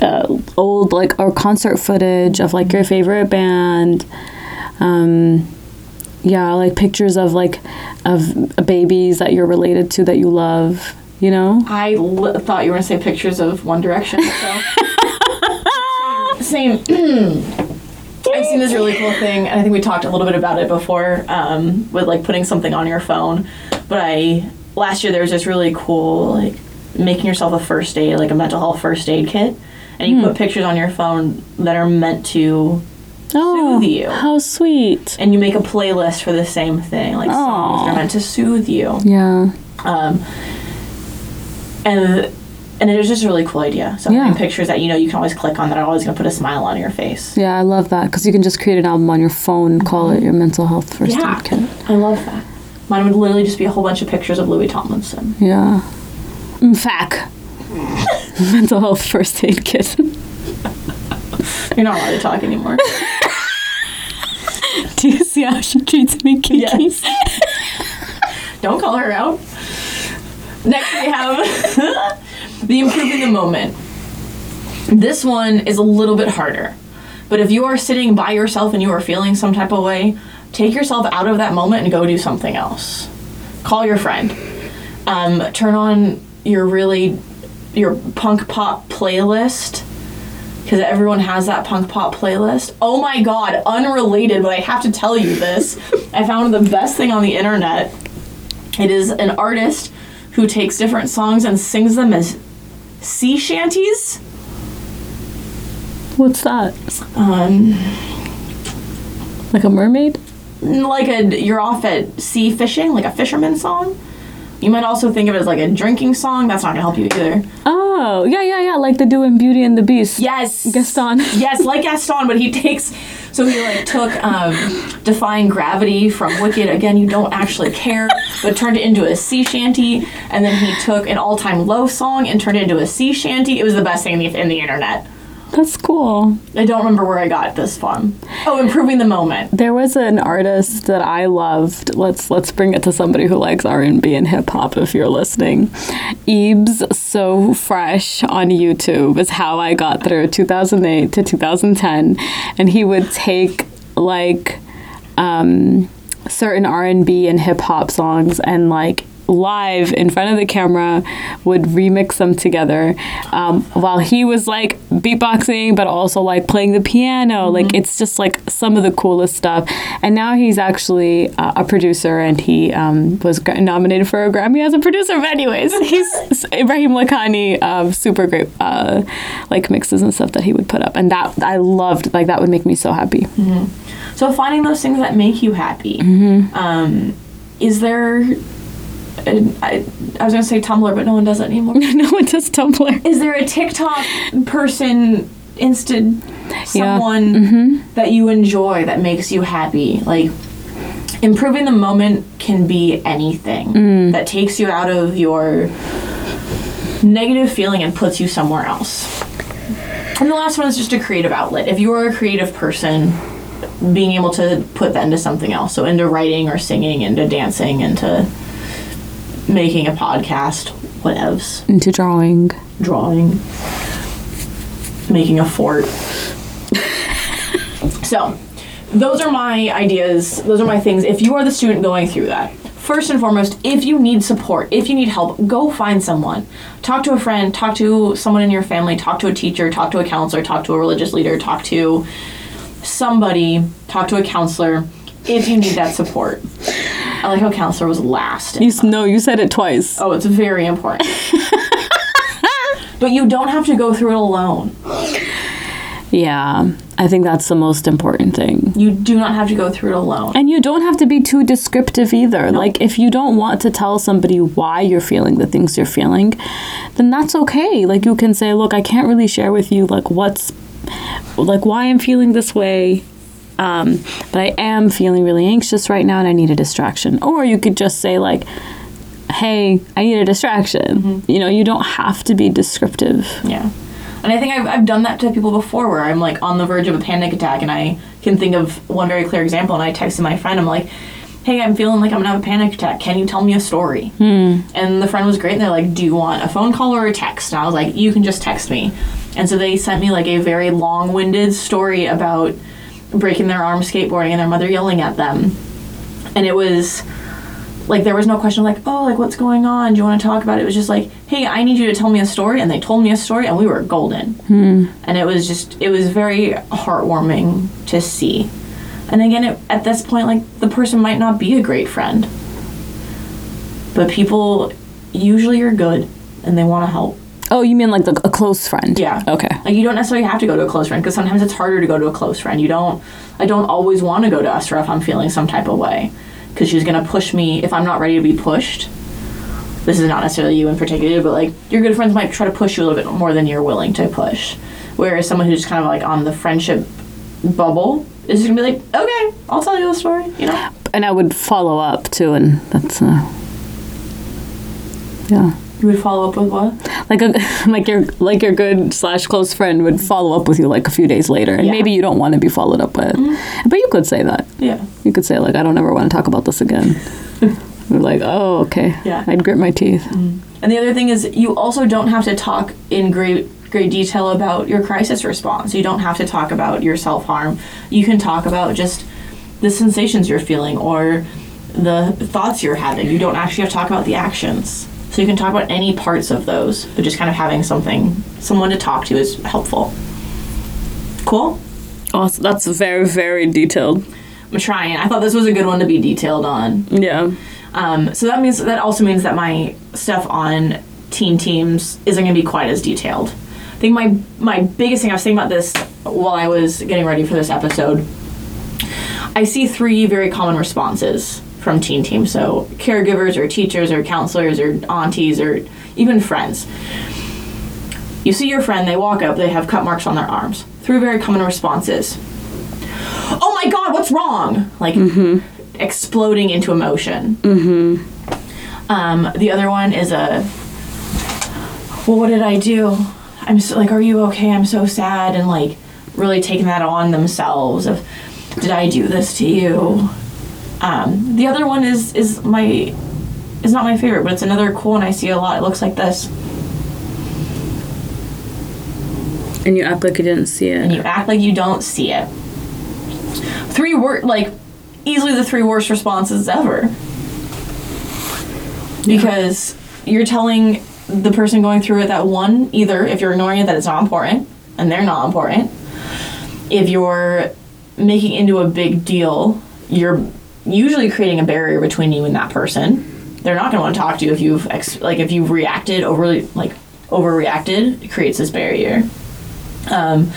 uh, old like or concert footage of like your favorite band. Um, yeah, like pictures of like of babies that you're related to that you love. You know. I thought you were gonna say pictures of One Direction. So. Same. I've seen this really cool thing, and I think we talked a little bit about it before um, with like putting something on your phone. But I last year there was this really cool like making yourself a first aid, like a mental health first aid kit, and you put pictures on your phone that are meant to, Soothe you. how sweet. and you make a playlist for the same thing, like songs that are meant to soothe you. Yeah. um, and and it was just a really cool idea. So Yeah. having pictures that you know you can always click on that are always going to put a smile on your face. Yeah, I love that because you can just create an album on your phone and call it your mental health first Yeah, aid kit. I love that. Mine would literally just be a whole bunch of pictures of Louis Tomlinson. Yeah. In fact, mental health first aid kit. You're not allowed to talk anymore. Do you see how she treats me, Kiki? Yes. Don't call her out. Next we have the improving the moment. This one is a little bit harder. But if you are sitting by yourself and you are feeling some type of way, take yourself out of that moment and go do something else. Call your friend. Um, turn on your really your punk pop playlist because everyone has that punk pop playlist. Oh my god, unrelated, but I have to tell you this. I found the best thing on the internet. It is an artist who takes different songs and sings them as sea shanties. What's that? Um, Like a mermaid? like a you're off at sea fishing, like a fisherman song. You might also think of it as like a drinking song. That's not gonna help you either. Oh, yeah, yeah, yeah. Like they do in Beauty and the Beast. Yes, Gaston. yes, like Gaston, but he takes. So he like took um, Defying Gravity from Wicked. Again, you don't actually care, but turned it into a sea shanty. And then he took an all-time low song and turned it into a sea shanty. It was the best thing in the, in the internet. That's cool. I don't remember where I got this from. Oh, improving the moment. There was an artist that I loved. Let's let's bring it to somebody who likes R and B and hip hop. If you're listening, Eebs So Fresh on YouTube is how I got through 2008 to 2010, and he would take like um, certain R and B and hip hop songs and like live in front of the camera would remix them together um, while he was like beatboxing but also like playing the piano. Like it's just like some of the coolest stuff. And now he's actually uh, a producer and he um, was nominated for a grammy as a producer. But anyways he's ibrahim lakhani um, super great uh, like mixes and stuff that he would put up. And that i loved like that would make me so happy. So finding those things that make you happy. Um, is there? I, I was gonna say Tumblr, but no one does it anymore. no one does tumblr Is there a TikTok person, Insta, Yeah. someone mm-hmm. that you enjoy that makes you happy? Like, improving the moment can be anything mm. that takes you out of your negative feeling and puts you somewhere else. And the last one is just a creative outlet. If you are a creative person, being able to put that into something else, so into writing or singing, into dancing, into making a podcast, whatevs, Into drawing. drawing, making a fort. so, those are my ideas. Those are my things. If you are the student going through that, first and foremost, if you need support, if you need help, go find someone. Talk to a friend, talk to someone in your family, talk to a teacher, talk to a counselor, talk to a religious leader, talk to somebody, talk to a counselor if you need that support. I like how counselor was last. You, no, you said it twice. Oh, it's very important. but you don't have to go through it alone. Yeah, I think that's the most important thing. You do not have to go through it alone. And you don't have to be too descriptive either. Like, if you don't want to tell somebody why you're feeling the things you're feeling, then that's okay. Like, you can say, look, I can't really share with you, like, what's, like, why I'm feeling this way. Um, but I am feeling really anxious right now and I need a distraction. Or you could just say, like, hey, I need a distraction. You know, you don't have to be descriptive. Yeah. And I think I've, I've done that to people before where I'm like on the verge of a panic attack and I can think of one very clear example and I texted my friend, I'm like, hey, I'm feeling like I'm gonna have a panic attack. Can you tell me a story? And the friend was great and they're like, do you want a phone call or a text? And I was like, you can just text me. And so they sent me like a very long winded story about breaking their arm skateboarding and their mother yelling at them. And it was like there was no question like oh like what's going on? Do you want to talk about it? It was just like hey i need you to tell me a story. And they told me a story and we were golden. Hmm. And it was just it was very heartwarming to see. And again it, at this point like the person might not be a great friend but people usually are good and they want to help Oh, you mean like the, a close friend? Yeah. Okay. like you don't necessarily have to go to a close friend because sometimes it's harder to go to a close friend. You don't. I don't always want to go to Usra if I'm feeling some type of way, because she's gonna push me if I'm not ready to be pushed. This is not necessarily you in particular, but like your good friends might try to push you a little bit more than you're willing to push. Whereas someone who's kind of like on the friendship bubble is just gonna be like, okay, I'll tell you a story. You know. And I would follow up too, and that's, uh, yeah. You would follow up with what? like a like your like your good slash close friend would follow up with you like a few days later, and Yeah. maybe you don't want to be followed up with, mm-hmm. but you could say that. Yeah. You could say like, I don't ever want to talk about this again. You're like, oh, okay. Yeah. I'd grit my teeth. Mm-hmm. And the other thing is, you also don't have to talk in great great detail about your crisis response. You don't have to talk about your self harm. You can talk about just the sensations you're feeling or the thoughts you're having. You don't actually have to talk about the actions. So you can talk about any parts of those, but just kind of having something, someone to talk to is helpful. Cool. So that's very very detailed. I'm trying. I thought this was a good one to be detailed on. Yeah. Um, so that means that also means that my stuff on teen teams isn't going to be quite as detailed. I think my my biggest thing I was thinking about this while I was getting ready for this episode. I see three very common responses from teen teams. So caregivers or teachers or counselors or aunties or even friends. You see your friend, they walk up, they have cut marks on their arms. Three very common responses. Oh my god, what's wrong? Like exploding into emotion. Mm-hmm. Um, the other one is a, well, what did I do? I'm so, like, are you okay? I'm so sad, and like really taking that on themselves. Of, did I do this to you? Um, the other one is is my is not my favorite, but it's another cool one I see a lot. It looks like this, And you act like you didn't see it. and you act like you don't see it. Three word like easily the three worst responses ever. Because you're telling the person going through it that one, either if you're ignoring it that it's not important and they're not important. If you're making into a big deal, you're usually creating a barrier between you and that person. They're not going to want to talk to you if you've ex- like if you've reacted overly like overreacted. It creates this barrier. Um,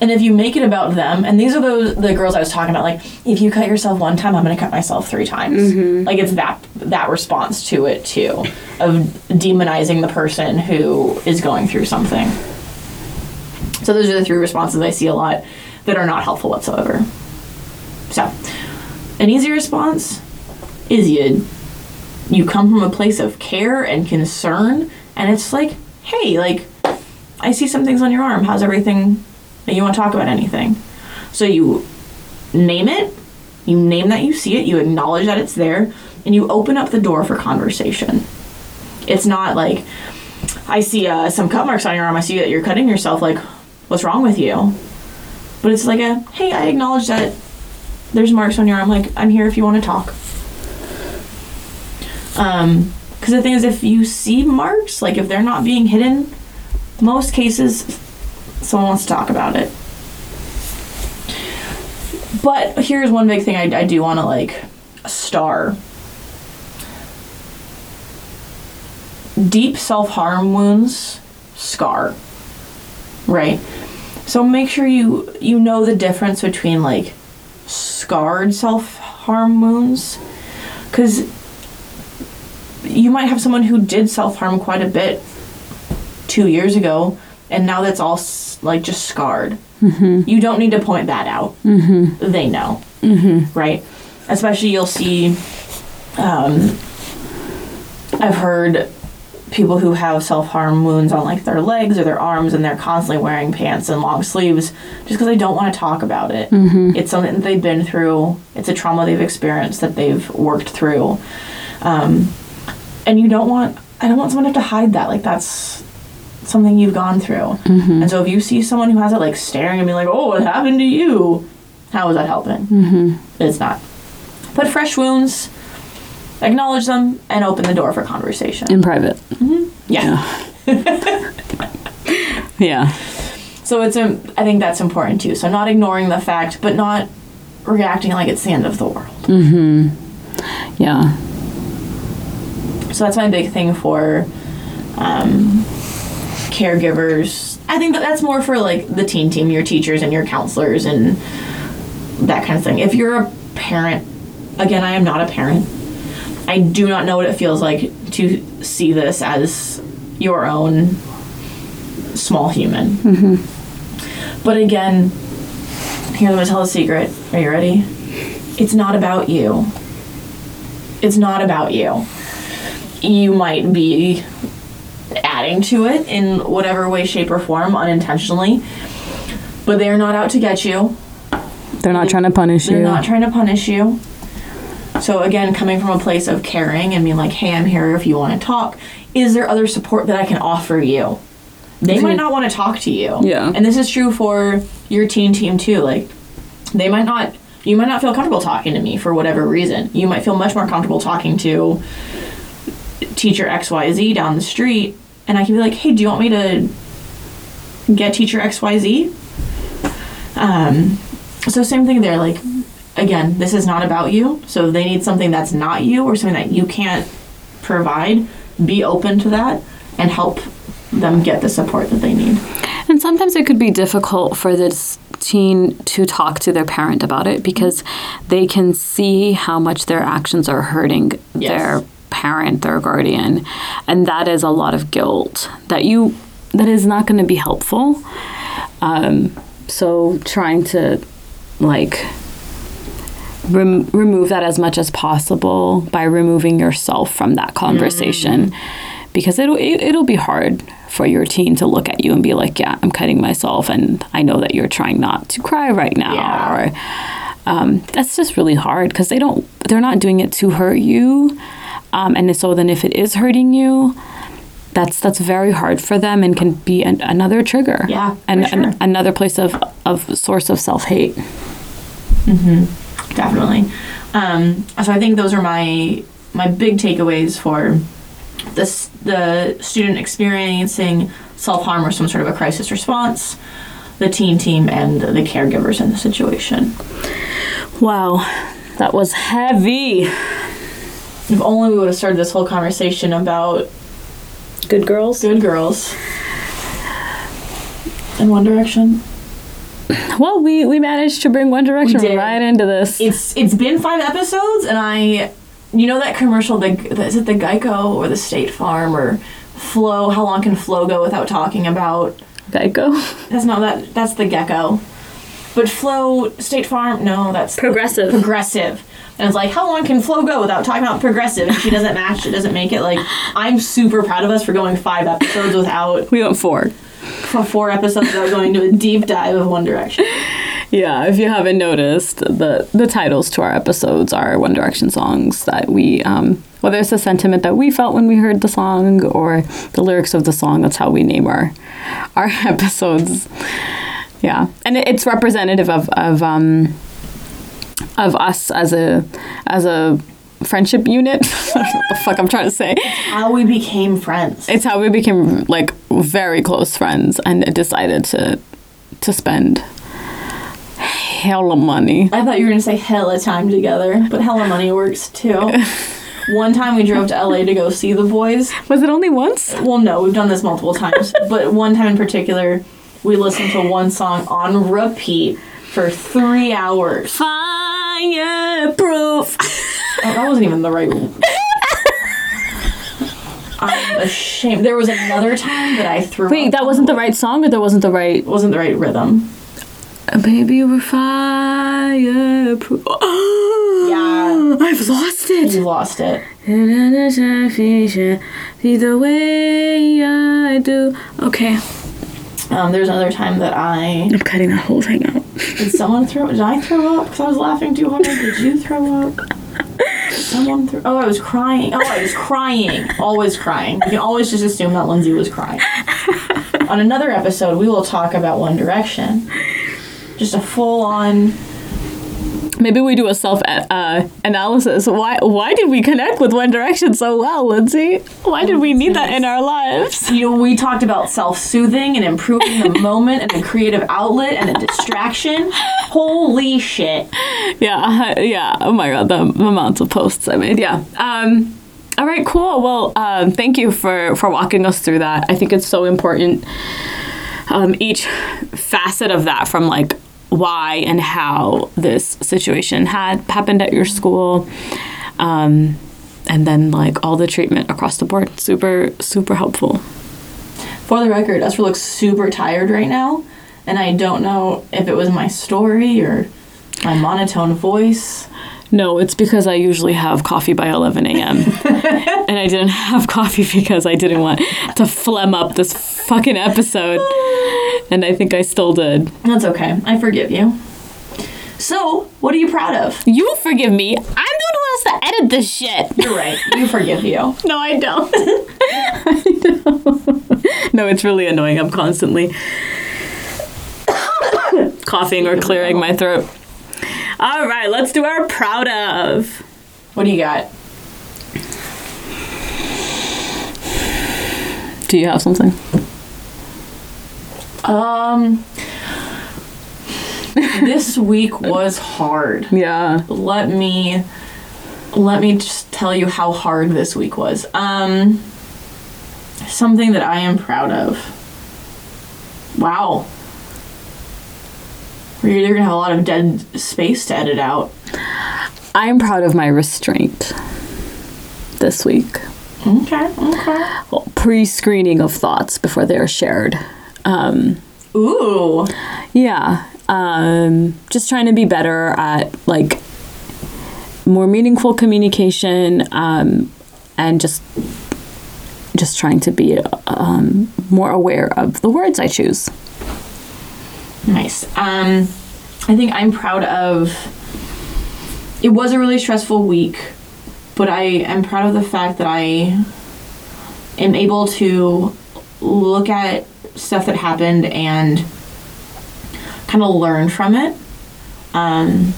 and if you make it about them, and these are those the girls I was talking about, like if you cut yourself one time, I'm gonna cut myself three times. Like it's that that response to it too, of demonizing the person who is going through something. So those are the three responses I see a lot that are not helpful whatsoever. So, an easy response is you you come from a place of care and concern, and it's like, hey, like I see some things on your arm. How's everything? You want to talk about anything? So you name it, you name that you see it, you acknowledge that it's there, and you open up the door for conversation. It's not like I see uh, some cut marks on your arm. I see that you're cutting yourself. Like, what's wrong with you? But it's like a hey, I acknowledge that there's marks on your arm. Like, I'm here if you want to talk. Um, because the thing is, if you see marks, like if they're not being hidden, most cases, someone wants to talk about it. But here's one big thing I, I do want to like star. Deep self harm wounds scar, right? So make sure you you know the difference between like scarred self harm wounds, because you might have someone who did self harm quite a bit two years ago, and now that's all like just scarred. Mm-hmm. You don't need to point that out. Mm-hmm. They know, mm-hmm. right? Especially you'll see. Um, I've heard people who have self harm wounds on like their legs or their arms, and they're constantly wearing pants and long sleeves just because they don't want to talk about it. It's something that they've been through. It's a trauma they've experienced that they've worked through. Um, and you don't want I don't want someone to have to hide that. Like that's something you've gone through. And so if you see someone who has it like staring at me like, "Oh, what happened to you?" How is that helping? Mm-hmm. It's not. But fresh wounds, acknowledge them and open the door for conversation. In private. Yeah. Yeah. So it's I think that's important too. So not ignoring the fact, but not reacting like it's the end of the world. Mhm. Yeah. So that's my big thing for um, caregivers. I think that that's more for like the teen team, your teachers and your counselors and that kind of thing. If you're a parent, again, I am not a parent. I do not know what it feels like to see this as your own small human. Mm-hmm. But again, here I'm gonna tell a secret. Are you ready? It's not about you. It's not about you you might be adding to it in whatever way, shape, or form unintentionally. But they're not out to get you. They're not trying to punish you. They're not trying to punish you. So again, coming from a place of caring and being like, "Hey, I'm here if you want to talk." Is there other support that I can offer you? They might not want to talk to you. Yeah. And this is true for your teen team too. Like, they might not. You might not feel comfortable talking to me for whatever reason. You might feel much more comfortable talking to teacher XYZ down the street, and I can be like, "Hey, do you want me to get teacher XYZ?" Um, so same thing there. Like, again, this is not about you. So if they need something that's not you or something that you can't provide, be open to that and help them get the support that they need. And sometimes it could be difficult for this teen to talk to their parent about it because they can see how much their actions are hurting Yes. their parent, their guardian. And that is a lot of guilt that you that is not going to be helpful. Um, so trying to like rem- remove that as much as possible by removing yourself from that conversation. Because it'll it, it'll be hard for your teen to look at you and be like yeah i'm cutting myself and i know that you're trying not to cry right now Yeah. or um, that's just really hard because they don't they're not doing it to hurt you. Um, and so then if it is hurting you that's that's very hard for them and can be an, another trigger. Yeah, and sure. an, another place of of source of self-hate definitely. Um, so I think those are my my big takeaways for this the student experiencing self harm or some sort of a crisis response, the teen team, and the caregivers in the situation. Wow, that was heavy. If only we would have started this whole conversation about Good girls. good girls in One Direction. Well, we we managed to bring One Direction right into this. It's it's been five episodes, and I, you know that commercial. The is it the Geico or the State Farm or Flo? How long can Flo go without talking about? Geico. That's not that. That's the Gecko. But Flo State Farm, no, that's Progressive. progressive. And it's like, how long can Flo go without talking about progressive? And she doesn't match. It doesn't make it. Like, I'm super proud of us for going five episodes without We went four. For four episodes without going to a deep dive of One Direction. Yeah, if you haven't noticed, the the titles to our episodes are One Direction songs that we um whether it's the sentiment that we felt when we heard the song or the lyrics of the song, that's how we name our our episodes. Yeah. And it, it's representative of of um of us as a as a friendship unit. what the fuck I'm trying to say. How we became friends. It's how we became like very close friends and decided to to spend hella money. I thought you were gonna say hella time together, but hella money works too. One time we drove to LA to go see the boys. Was it only once? Well, no, we've done this multiple times, but one time in particular, we listened to one song on repeat for three hours. Fireproof. Oh, that wasn't even the right. one. I'm ashamed. There was another time that I threw. Wait, up. that wasn't the right song or that wasn't the right It wasn't the right rhythm. Baby we're fireproof. Yeah. I've lost it. You lost it. Be the way I do. Okay. Um, there's another time that I I'm cutting that whole thing out. did someone throw. Did I throw up because I was laughing too hard? Did you throw up? Someone threw. Oh, I was crying. Oh, I was crying. Always crying. You can always just assume that Lindsay was crying. On another episode, we will talk about One Direction. Just a full on. Maybe we do a self uh, analysis. Why why did we connect with One Direction so well, Lindsay? Why did we need that in our lives? You know, we talked about self soothing and improving the moment and a creative outlet and a distraction. Holy shit. Yeah, uh, yeah. Oh my god, the amounts of posts I made. Yeah. Um, all right, cool. Well, um, thank you for for walking us through that. I think it's so important. Um, each facet of that, from like why and how this situation had happened at your school, um, and then like all the treatment across the board. Super, super helpful. For the record, Esther looks super tired right now, and I don't know if it was my story or my monotone voice. No, it's because I usually have coffee by 11 a.m. and I didn't have coffee because I didn't want to phlegm up this fucking episode. And I think I still did. That's okay. I forgive you. So, what are you proud of? You forgive me. I'm the one who has to edit this shit. You're right. You forgive you. No, I don't. I don't. No, it's really annoying. I'm constantly coughing or clearing my throat. All right, let's do our proud of. What do you got? Do you have something? Um, this week was hard. Yeah. Let me let me just tell you how hard this week was. Um, something that I am proud of. Wow. You're either gonna have a lot of dead space to edit out. I'm proud of my restraint this week. Okay, okay. Well, pre-screening of thoughts before they are shared. Um, Ooh. yeah, um, just trying to be better at like more meaningful communication um, and just just trying to be um, more aware of the words I choose. Nice. Um, I think I'm proud of. It was a really stressful week, but I am proud of the fact that I am able to look at stuff that happened and kind of learn from it. Um,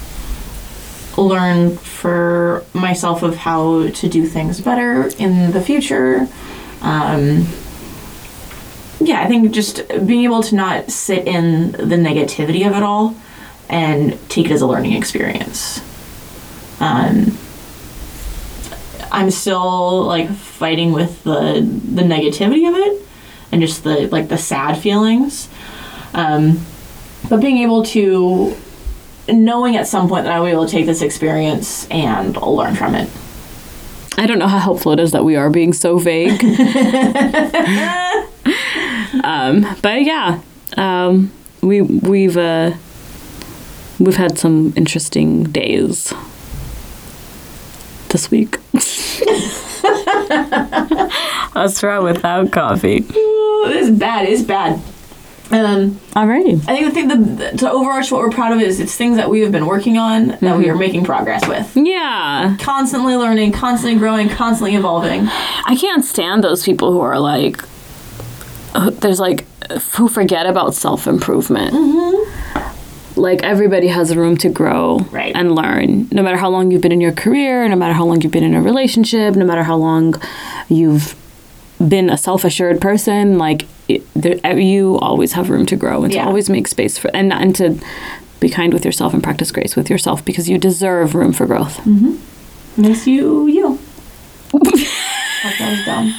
learn for myself of how to do things better in the future. Um, yeah, I think just being able to not sit in the negativity of it all and take it as a learning experience. Um, I'm still like fighting with the the negativity of it and just the like the sad feelings. Um, but being able to knowing at some point that I will be able to take this experience and learn from it. I don't know how helpful it is that we are being so vague. um, but yeah, um, we we've uh, we've had some interesting days this week. What's wrong without coffee? This is bad. It's bad. Um, Alrighty. I think the thing that to overarch what we're proud of is it's things that we have been working on that we are making progress with. Yeah. Constantly learning, constantly growing, constantly evolving. I can't stand those people who are like, there's like, who forget about self improvement. Like everybody has room to grow Right. and learn. No matter how long you've been in your career, no matter how long you've been in a relationship, no matter how long you've been a self assured person, like it, there, you always have room to grow and Yeah. to always make space for and and to be kind with yourself and practice grace with yourself because you deserve room for growth. Mm-hmm. Miss you, you. that was dumb.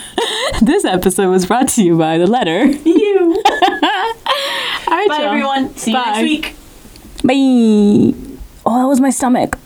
This episode was brought to you by the letter. You. All right, Bye, y'all. everyone. See you next week. Bye. Oh, that was my stomach.